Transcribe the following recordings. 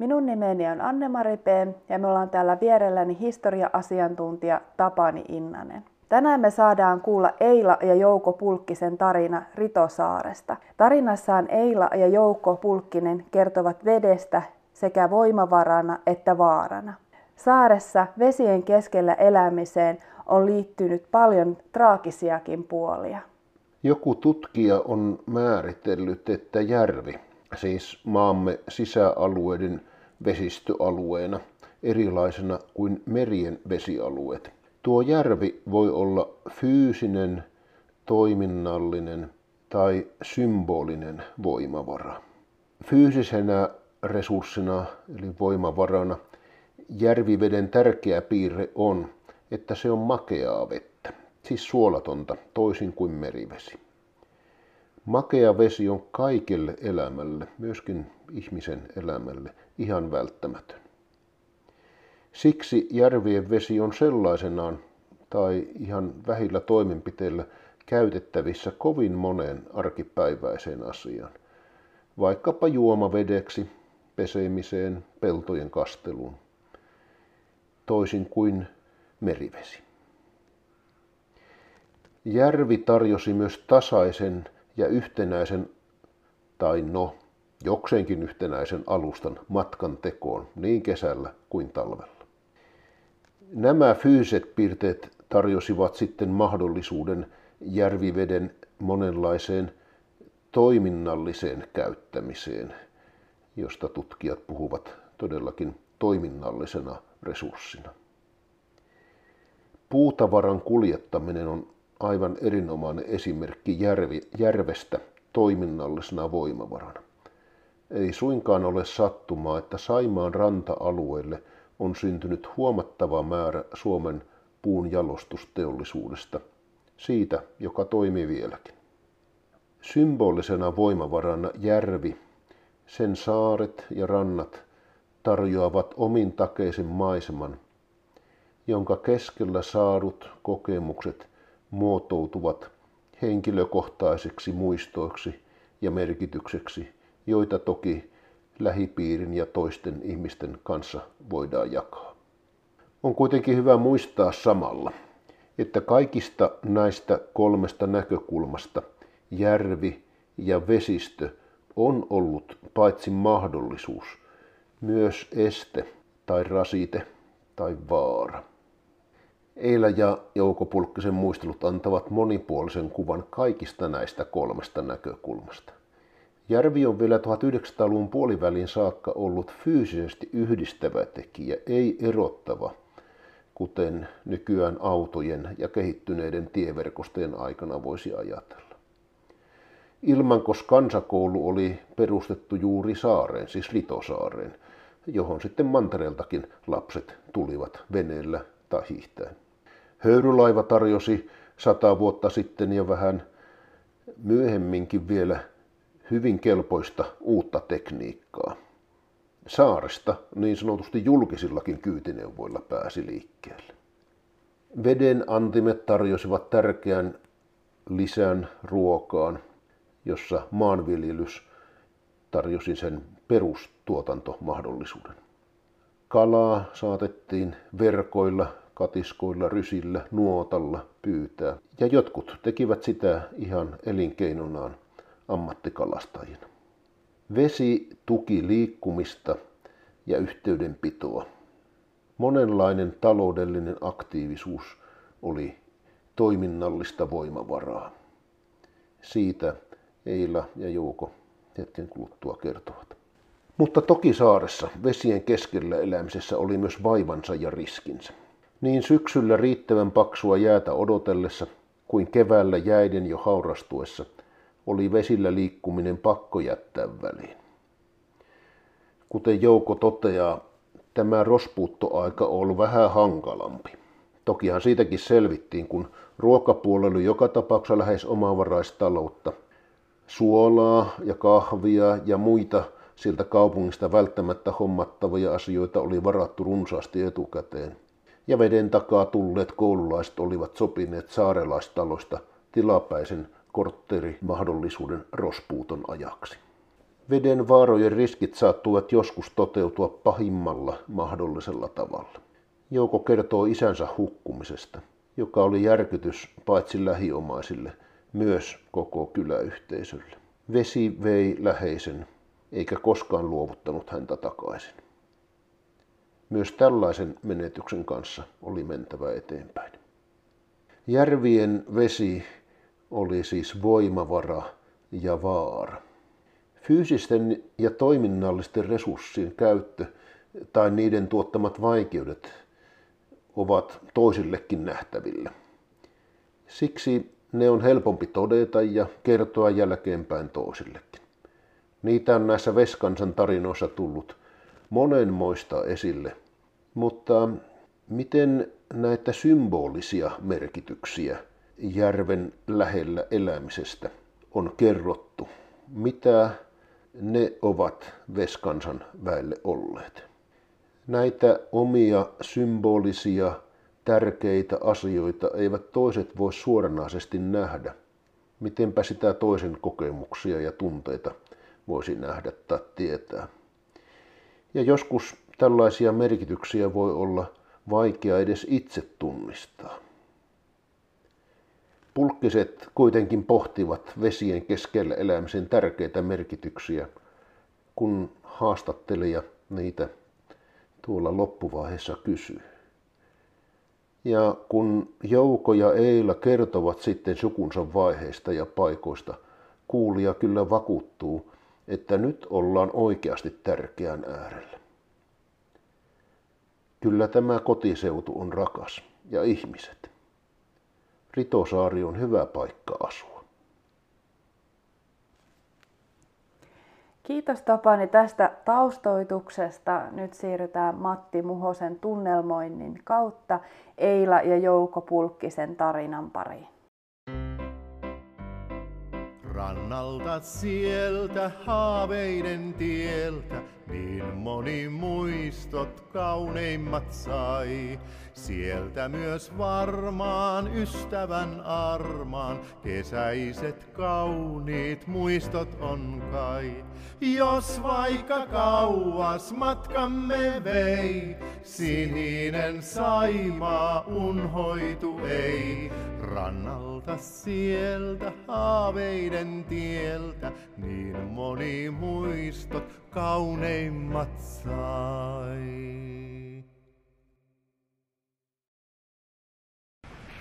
Minun nimeni on Anne-Mari P. ja me ollaan täällä vierelläni historia-asiantuntija Tapani Innanen. Tänään me saadaan kuulla Eila ja Jouko Pulkkisen tarina Ritosaaresta. Tarinassaan Eila ja Jouko Pulkkinen kertovat vedestä sekä voimavarana että vaarana. Saaressa vesien keskellä elämiseen on liittynyt paljon traagisiakin puolia. Joku tutkija on määritellyt, että järvi, siis maamme sisäalueiden vesistöalueena, erilaisena kuin merien vesialueet. Tuo järvi voi olla fyysinen, toiminnallinen tai symbolinen voimavara. Fyysisenä resurssina eli voimavarana järviveden tärkeä piirre on, että se on makeaa vettä, siis suolatonta, toisin kuin merivesi. Makea vesi on kaikelle elämälle, myöskin ihmisen elämälle, ihan välttämätön. Siksi järvien vesi on sellaisenaan tai ihan vähillä toimenpiteillä käytettävissä kovin moneen arkipäiväiseen asiaan. Vaikkapa juomavedeksi, pesemiseen, peltojen kasteluun, toisin kuin merivesi. Järvi tarjosi myös tasaisen ja yhtenäisen, tai no, jokseenkin yhtenäisen alustan matkan tekoon niin kesällä kuin talvella. Nämä fyysiset piirteet tarjosivat sitten mahdollisuuden järviveden monenlaiseen toiminnalliseen käyttämiseen, josta tutkijat puhuvat todellakin toiminnallisena resurssina. Puutavaran kuljettaminen on aivan erinomainen esimerkki järvestä toiminnallisena voimavarana. Ei suinkaan ole sattumaa, että Saimaan ranta-alueelle on syntynyt huomattava määrä Suomen puun jalostusteollisuudesta, siitä, joka toimii vieläkin. Symbolisena voimavarana järvi, sen saaret ja rannat tarjoavat omin takeisen maiseman, jonka keskellä saadut kokemukset muotoutuvat henkilökohtaisiksi muistoiksi ja merkitykseksi, joita toki lähipiirin ja toisten ihmisten kanssa voidaan jakaa. On kuitenkin hyvä muistaa samalla, että kaikista näistä kolmesta näkökulmasta järvi ja vesistö on ollut paitsi mahdollisuus, myös este tai rasite tai vaara. Eila ja Jouko Pulkkisen muistelut antavat monipuolisen kuvan kaikista näistä kolmesta näkökulmasta. Järvi on vielä 1900-luvun puolivälin saakka ollut fyysisesti yhdistävä tekijä, ei erottava, kuten nykyään autojen ja kehittyneiden tieverkostojen aikana voisi ajatella. Ilmankos kansakoulu oli perustettu juuri saareen, siis Litosaareen, johon sitten mantereeltakin lapset tulivat veneellä tai hiihtäen. Höyrylaiva tarjosi sata vuotta sitten ja vähän myöhemminkin vielä hyvin kelpoista uutta tekniikkaa. Saaresta niin sanotusti julkisillakin kyytineuvoilla pääsi liikkeelle. Veden antimet tarjosivat tärkeän lisän ruokaan, jossa maanviljelys tarjosi sen perustuotantomahdollisuuden. Kalaa saatettiin verkoilla, katiskoilla, rysillä, nuotalla pyytää, ja jotkut tekivät sitä ihan elinkeinonaan ammattikalastajina. Vesi tuki liikkumista ja yhteydenpitoa. Monenlainen taloudellinen aktiivisuus oli toiminnallista voimavaraa. Siitä Eila ja Jouko hetken kuluttua kertovat. Mutta toki saaressa vesien keskellä elämisessä oli myös vaivansa ja riskinsä. Niin syksyllä riittävän paksua jäätä odotellessa kuin keväällä jäiden jo haurastuessa – oli vesillä liikkuminen pakko jättää väliin. Kuten Jouko toteaa, tämä rospuuttoaika ollut vähän hankalampi. Tokihan siitäkin selvittiin, kun ruokapuolella oli joka tapauksessa lähes omavaraistaloutta. Suolaa ja kahvia ja muita siltä kaupungista välttämättä hommattavia asioita oli varattu runsaasti etukäteen. Ja veden takaa tulleet koululaiset olivat sopineet saarelaistaloista tilapäisen kortterimahdollisuuden rospuuton ajaksi. Veden vaarojen riskit saattuvat joskus toteutua pahimmalla mahdollisella tavalla. Jouko kertoo isänsä hukkumisesta, joka oli järkytys paitsi lähiomaisille, myös koko kyläyhteisölle. Vesi vei läheisen, eikä koskaan luovuttanut häntä takaisin. Myös tällaisen menetyksen kanssa oli mentävä eteenpäin. Järvien vesi oli siis voimavara ja vaara. Fyysisten ja toiminnallisten resurssien käyttö tai niiden tuottamat vaikeudet ovat toisillekin nähtävillä. Siksi ne on helpompi todeta ja kertoa jälkeenpäin toisillekin. Niitä on näissä Veskansan tarinoissa tullut monenmoista esille, mutta miten näitä symbolisia merkityksiä järven lähellä elämisestä on kerrottu? Mitä ne ovat Veskansan väelle olleet? Näitä omia symbolisia tärkeitä asioita eivät toiset voi suoranaisesti nähdä. Mitenpä sitä toisen kokemuksia ja tunteita voisi nähdä tai tietää. Ja joskus tällaisia merkityksiä voi olla vaikea edes itse tunnistaa. Pulkkiset kuitenkin pohtivat vesien keskellä elämisen tärkeitä merkityksiä, kun haastattelija niitä tuolla loppuvaiheessa kysyy. Ja kun Jouko ja Eila kertovat sitten sukunsa vaiheista ja paikoista, kuulija kyllä vakuuttuu, että nyt ollaan oikeasti tärkeän äärellä. Kyllä tämä kotiseutu on rakas ja ihmiset. Ritosaari on hyvä paikka asua. Kiitos Tapani tästä taustoituksesta. Nyt siirrytään Matti Muhosen tunnelmoinnin kautta Eila ja Jouko Pulkkisen tarinan pariin. Rannalta sieltä haaveiden tieltä niin moni muistot kauneimmat sai. Sieltä myös varmaan ystävän armaan kesäiset kauniit muistot on kai. Jos vaikka kauas matkamme vei, sininen saimaa unhoitu ei. Rannalta sieltä haaveiden tieltä niin moni muistot kauneimmat sai.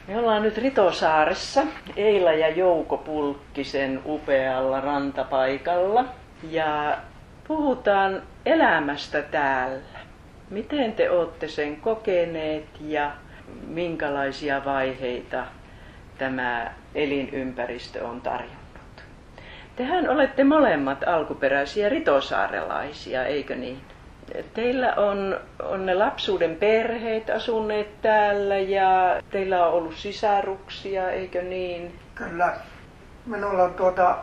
Me ollaan nyt Ritosaaressa, Eila ja Jouko Pulkkisen upealla rantapaikalla. Ja puhutaan elämästä täällä. Miten te olette sen kokeneet ja minkälaisia vaiheita tämä elinympäristö on tarjonnut? Tehän olette molemmat alkuperäisiä ritosaarelaisia, eikö niin? Teillä on, on ne lapsuuden perheet asuneet täällä ja teillä on ollut sisaruksia, eikö niin? Kyllä. Minulla on tuota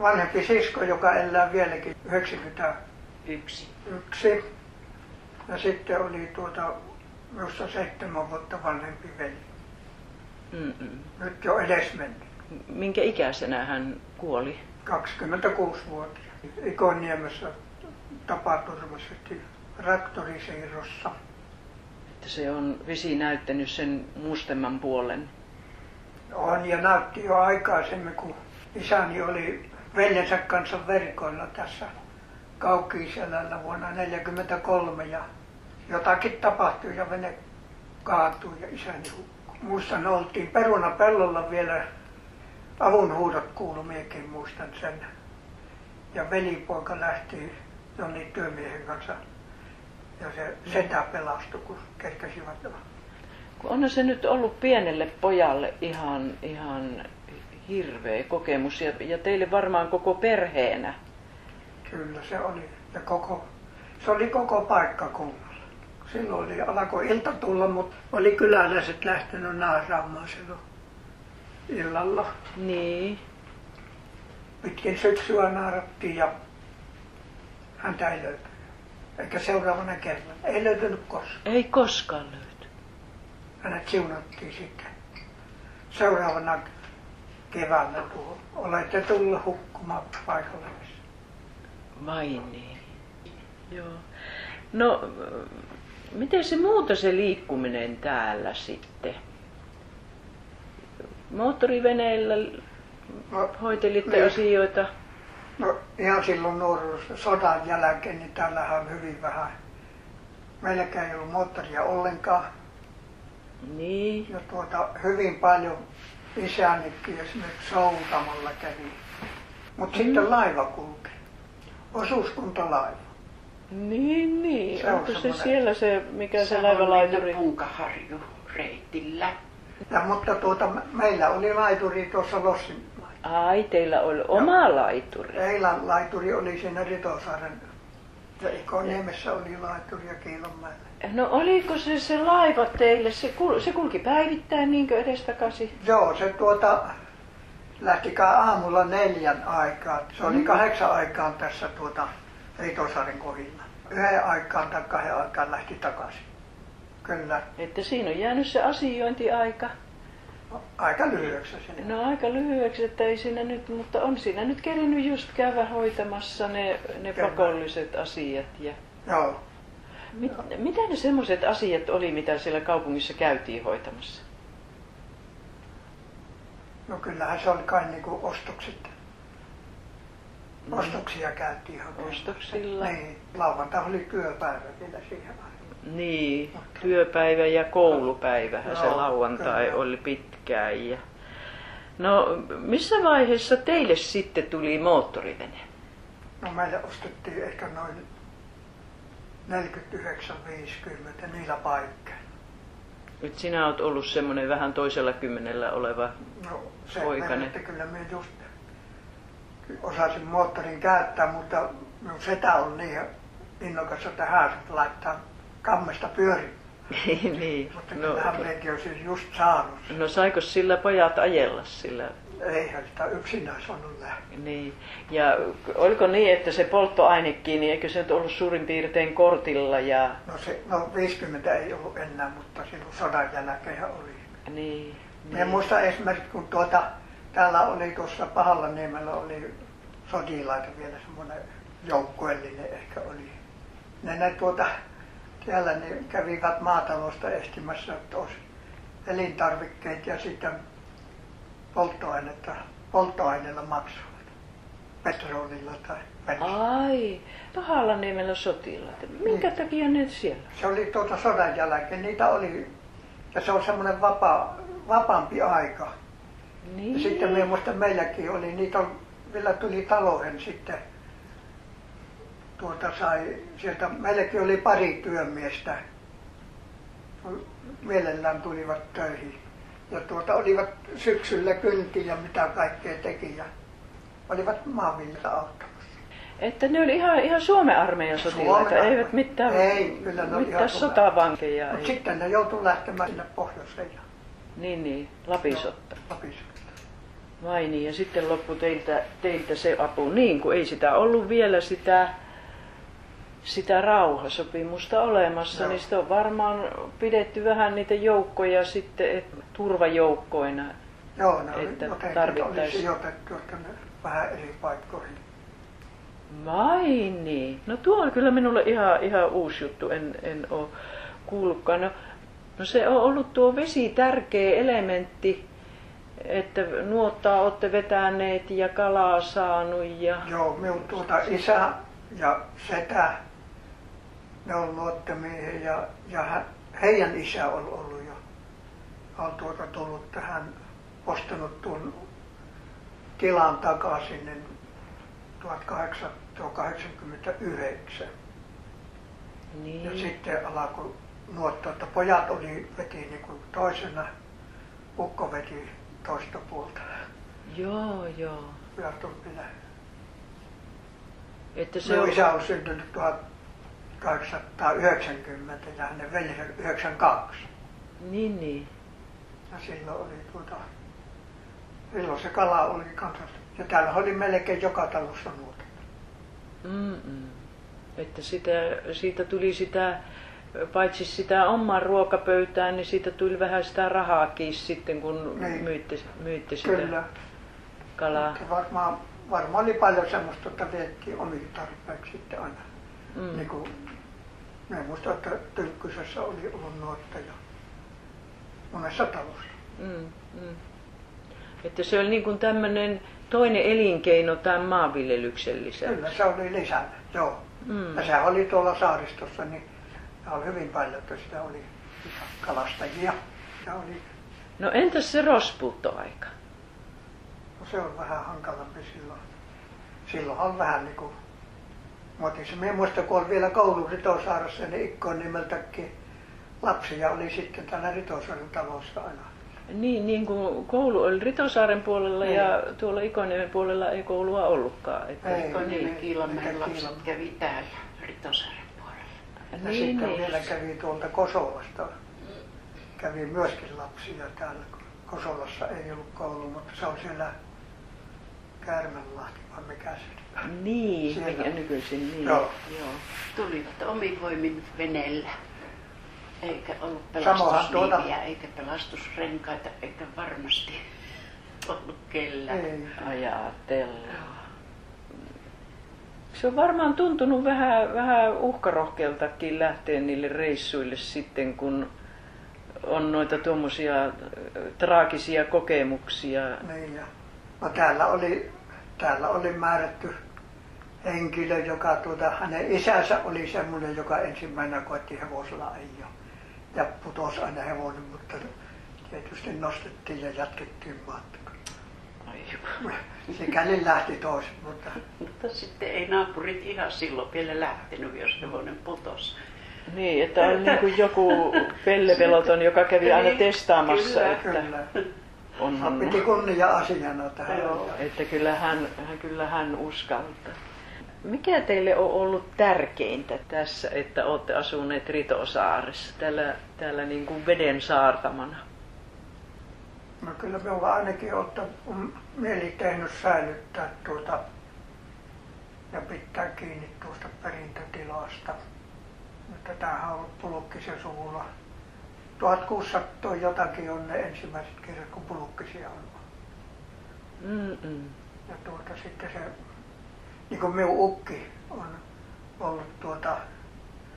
vanhempi sisko, joka elää vieläkin 91. Yksi. Ja sitten oli tuota minusta seitsemän vuotta vanhempi veli. Mm-mm. Nyt jo edesmennyt. Minkä ikäisenä hän kuoli? 26-vuotias. Ikoniemessä tapaturmaisesti traktorisiirrossa. Että se on vesi näyttänyt sen mustemman puolen. On ja näytti jo aikaisemmin, kun isäni oli veljensä kanssa verkoilla tässä Kaukiselällä vuonna 1943 ja jotakin tapahtui ja vene kaatui ja isäni hukkui. Muistan, oltiin perunapellolla vielä avunhuudot kuului, minäkin muistan sen. Ja velipoika lähti Jonni työmiehen kanssa ja se setä pelastui, kun kerkesivät kun on se nyt ollut pienelle pojalle ihan, ihan hirveä kokemus ja, ja teille varmaan koko perheenä. Kyllä se oli. Ja koko, se oli koko paikkakunnalla. silloin oli, alkoi ilta tulla, mutta oli kyläläiset lähtenyt naaraamaan silloin illalla. Niin. Pitkin syksyä naarattiin ja häntä ei löytynyt. Eikä seuraavana kerralla. Ei löytynyt koskaan. Ei koskaan löyty. Hänet siunattiin sitten seuraavana keväänä tuohon. Olette tullut hukkumaan paikalle. Vai niin? Joo. No, miten se muuta se liikkuminen täällä sitten? Moottoriveneillä No, hoitelitte Niin. asioita? No ihan silloin nuoruudessa sodan jälkeen, niin täällähän on hyvin vähän. Meilläkään ei ollut moottoria ollenkaan. Niin. Ja tuota, hyvin paljon isänikin esimerkiksi soutamalla kävi. Mutta Mm. sitten laiva kulki. Osuuskuntalaiva. Niin, niin. Se on Onko se semmoinen- siellä se, mikä se Se on laivalaituri? Punkaharju reitillä. Ja, mutta tuota, me- meillä oli laituri tuossa Lossin. Ai, teillä oli oma laituri. Eilan laituri oli siinä Ritosaaren. Ja Ikoniemessä oli laituri ja Kiilonmäellä. No oliko se se laiva teille, se, kul, se kulki päivittäin niinkö edestakaisin? Joo, se tuota lähtikää aamulla neljän aikaan. Se oli kahdeksan aikaan tässä tuota Ritosaaren kohdilla. Yhden aikaan tai kahden aikaan lähti takaisin. Kyllä, Että siinä on jäänyt se asiointiaika. aika lyhyeksi sinne. No aika lyhyeksi, että ei siinä nyt, mutta on siinä nyt kerinyt just käydä hoitamassa ne, ne Kyllä. pakolliset asiat. Ja Joo, mit, mitä ne semmoiset asiat oli, mitä siellä kaupungissa käytiin hoitamassa? no kyllähän se oli kai niinku ostokset. Ostoksia käytiin hakemassa. Ostoksilla. Niin, lauantai oli työpäivä vielä siihen aikaan. Niin, työpäivä ja koulupäivähän se Joo, lauantai kyllä. oli pitkään. Ja... No, missä vaiheessa teille sitten tuli moottorivene? No meille ostettiin ehkä noin 49-50 niillä paikkeilla. Nyt sinä oot ollut semmoinen vähän toisella kymmenellä oleva. No se että kyllä minä just osasin moottorin käyttää, mutta minun setä on niin innokas, että hän laittaa kammesta pyörimään. niin. Mutta No, kyllähän olisin just saanut sen. no saiko sillä pojat ajella sillä? Eihän sitä yksinään saanut lähteä. Niin. Ja oliko niin, että se polttoainekin, niin eikö se nyt ollut suurin piirtein kortilla ja No, se, no 50 ei ollut enää, mutta silloin sodan jälkeen oli. niin. Niin. muistan esimerkiksi, kun tuota, täällä oli tuossa Pahalla niemellä oli sotilaita vielä semmoinen joukkueellinen ehkä oli. Ne, ne tuota, täällä ne kävivät maatalosta etsimässä tos elintarvikkeet ja sitten polttoainetta, polttoaineella maksuvat. Petrolilla tai bensiinillä. Ai, pahalla nimellä sotilaita. Minkä Niin. takia ne siellä? Se oli tuota sodan jälkeen, niitä oli, ja se on semmoinen vapaa, vapaampi aika. Niin. Ja sitten minä muistan meilläkin oli, niitä on, vielä tuli taloihin sitten, tuota sai sieltä, meilläkin oli pari työmiestä, mielellään tulivat töihin. Ja tuota olivat syksyllä kynti ja mitä kaikkea teki ja olivat maanviljelijä auttamassa. Että ne oli ihan, ihan Suomen armeijan sotilaita, Suomen eivät mitään, Ei, kyllä ne mitään sotavankeja. Mutta ei. sitten ne joutui lähtemään sinne pohjoiseen Niin, niin, Lapisotta. Lapissa. Vai niin, ja sitten loppu teiltä, teiltä se apu. Niin, kun ei sitä ollut vielä sitä, sitä rauhasopimusta olemassa, Joo. niin sitä on varmaan pidetty vähän niitä joukkoja sitten et, turvajoukkoina. Joo, ne oli Että jotenkin oli tarvittaisi- sijoitettu tänne vähän eri paikkoihin. Vai niin? No tuo on kyllä minulle ihan, ihan uusi juttu, en, en ole kuullutkaan. No, no se on ollut tuo vesi tärkeä elementti, että nuottaa olette vetäneet ja kalaa saanut ja... Joo, minun tuota isä ja setä, ne on luottamiehiä ja, ja heidän isä on ollut jo. On tuota tullut tähän, ostanut tuon tilan takaisin niin 1889. Niin. Ja sitten alkoi nuottaa, että pojat oli, veti niin kuin toisena, ukko veti toista puolta. Joo, joo. On minä. Että se Minun on... isä on syntynyt 1890 ja hänen veljensä 92. Niin, niin. Ja silloin oli tuota, silloin se kala oli kanssa. Ja täällä oli melkein joka talossa nuotat. Mm-mm. Että sitä, siitä tuli sitä, paitsi sitä omaa ruokapöytää, niin siitä tuli vähän sitä rahaakin sitten, kun Niin. myytte, myytte sitä Kyllä. kalaa. Mutta varmaan, varmaan oli paljon semmoista, että vietiin omiin tarpeeksi sitten aina. Mm. Niin kuin, mä muistan, että Tylkkysessä oli ollut nuotta ja monessa talossa. Mm, mm. Että se oli niin kuin tämmöinen toinen elinkeino tämän maanviljelyksen lisäksi. Kyllä se oli lisänä, joo. Mm. Ja sehän oli tuolla saaristossa, niin oli hyvin paljon, että sitä oli kalastajia. Ja oli, No entäs se rospuuttoaika? no se on vähän hankalampi silloin. Silloin on vähän niin kuin, muotissa. Minä muistan, kun oli vielä koulu Ritosaarassa, niin Ikkoon nimeltäkin lapsia oli sitten täällä Ritosaaren talossa aina. Niin, niin kuin koulu oli Ritosaaren puolella Niin. ja tuolla Ikoniemen puolella ei koulua ollutkaan. Että, Ei. Kun niin, Niitä Kiilamäen lapset Kiilamäen. kävi täällä Ritosaaren puolella. Ja Niin, sitten niin. vielä kävi tuolta Kosolasta, kävi myöskin lapsia täällä. Kosolassa ei ollut koulu, mutta se on siellä Käärmänlahti, vai mikä se on. Niin, Siellä. mikä nykyisin niin. Joo. Joo. Tulivat omin voimin veneellä. Eikä ollut Samoinhan tuota- pelastusliiviä, eikä pelastusrenkaita, eikä varmasti ollut kellään. Ei. Ajatellaan. Se on varmaan tuntunut vähän, vähän uhkarohkeeltakin lähteä niille reissuille sitten, kun on noita tuommoisia traagisia kokemuksia. Niin, ja, no täällä oli, täällä oli määrätty henkilö, joka tuota, hänen isänsä oli semmoinen, joka ensimmäisenä koetti hevosella ajaa. Ja putosi aina hevonen, mutta tietysti nostettiin ja jatkettiin matkaa. Ai, Sikäli lähti toisin, mutta Mutta sitten ei naapurit ihan silloin vielä lähtenyt, jos hevonen putosi. Niin, että on niin kuin joku pellepeloton, joka kävi aina Niin, testaamassa, kyllä, että kyllä. Onhan, Piti kunnia-asiana tähän. Joo. että kyllä hän, hän- kyllä hän uskaltaa. Mikä teille on ollut tärkeintä tässä, että olette asuneet Ritosaaressa, täällä, täällä niin kuin veden saartamana? No kyllä minulla ainakin ottaa, on mieli tehnyt säilyttää tuota ja pitää kiinni tuosta perintötilasta. Mutta tämähän on ollut Pulukkisen suvulla. 1600 jotakin on ne ensimmäiset kirjat, kun Pulukkisia on. Mm-mm. Ja tuota sitten se, niin kuin minun ukki on ollut tuota,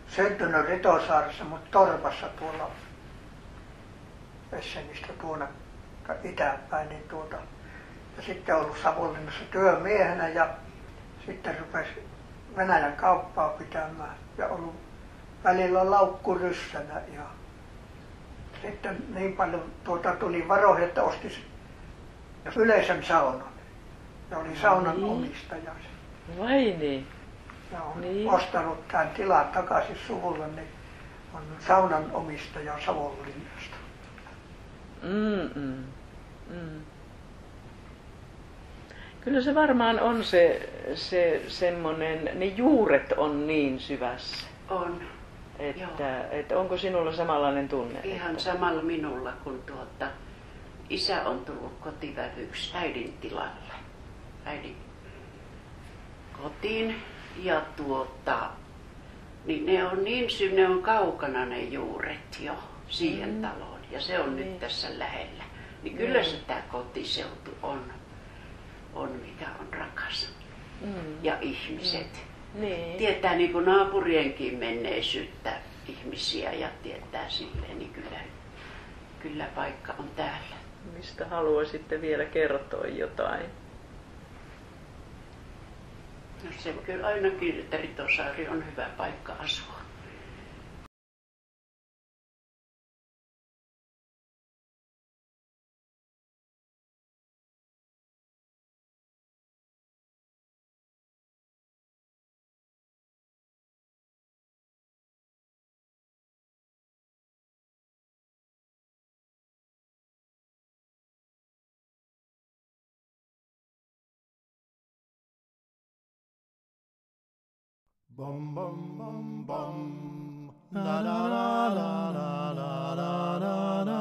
syntynyt Ritosaaressa, mutta Torpassa tuolla Essenistä tuona itäpäin, niin tuota, ja sitten ollut Savonlinnassa työmiehenä ja sitten rupesi Venäjän kauppaa pitämään ja ollut välillä laukkuryssänä ja sitten niin paljon tuota tuli varoihin, että osti yleisen saunan. Ja oli saunan niin. omistaja. Vai niin? Ja on Niin. ostanut tämän tilan takaisin suvulle, niin on saunan omistaja Savonlinnasta. Mm-mm. Mm. Kyllä se varmaan on se, se semmoinen, ne juuret on niin syvässä, On että, että onko sinulla samanlainen tunne? ihan että, samalla minulla, kun tuota, isä on tullut kotivävyksi äidin tilalle. Äidin kotiin ja tuota, niin ne on niin sy, ne on kaukana ne juuret jo siihen Mm. taloon ja se on Niin. nyt tässä lähellä. Niin kyllä Niin. se tämä kotiseutu on, on mikä on rakas. mm, Ja ihmiset. Niin. Tietää niin kuin naapurienkin menneisyyttä ihmisiä ja tietää silleen, niin kyllä, kyllä paikka on täällä. Mistä haluaisitte vielä kertoa jotain? No se kyllä ainakin, että Ritosaari on hyvä paikka asua. Bum bum bum bum. La la la la la la la la.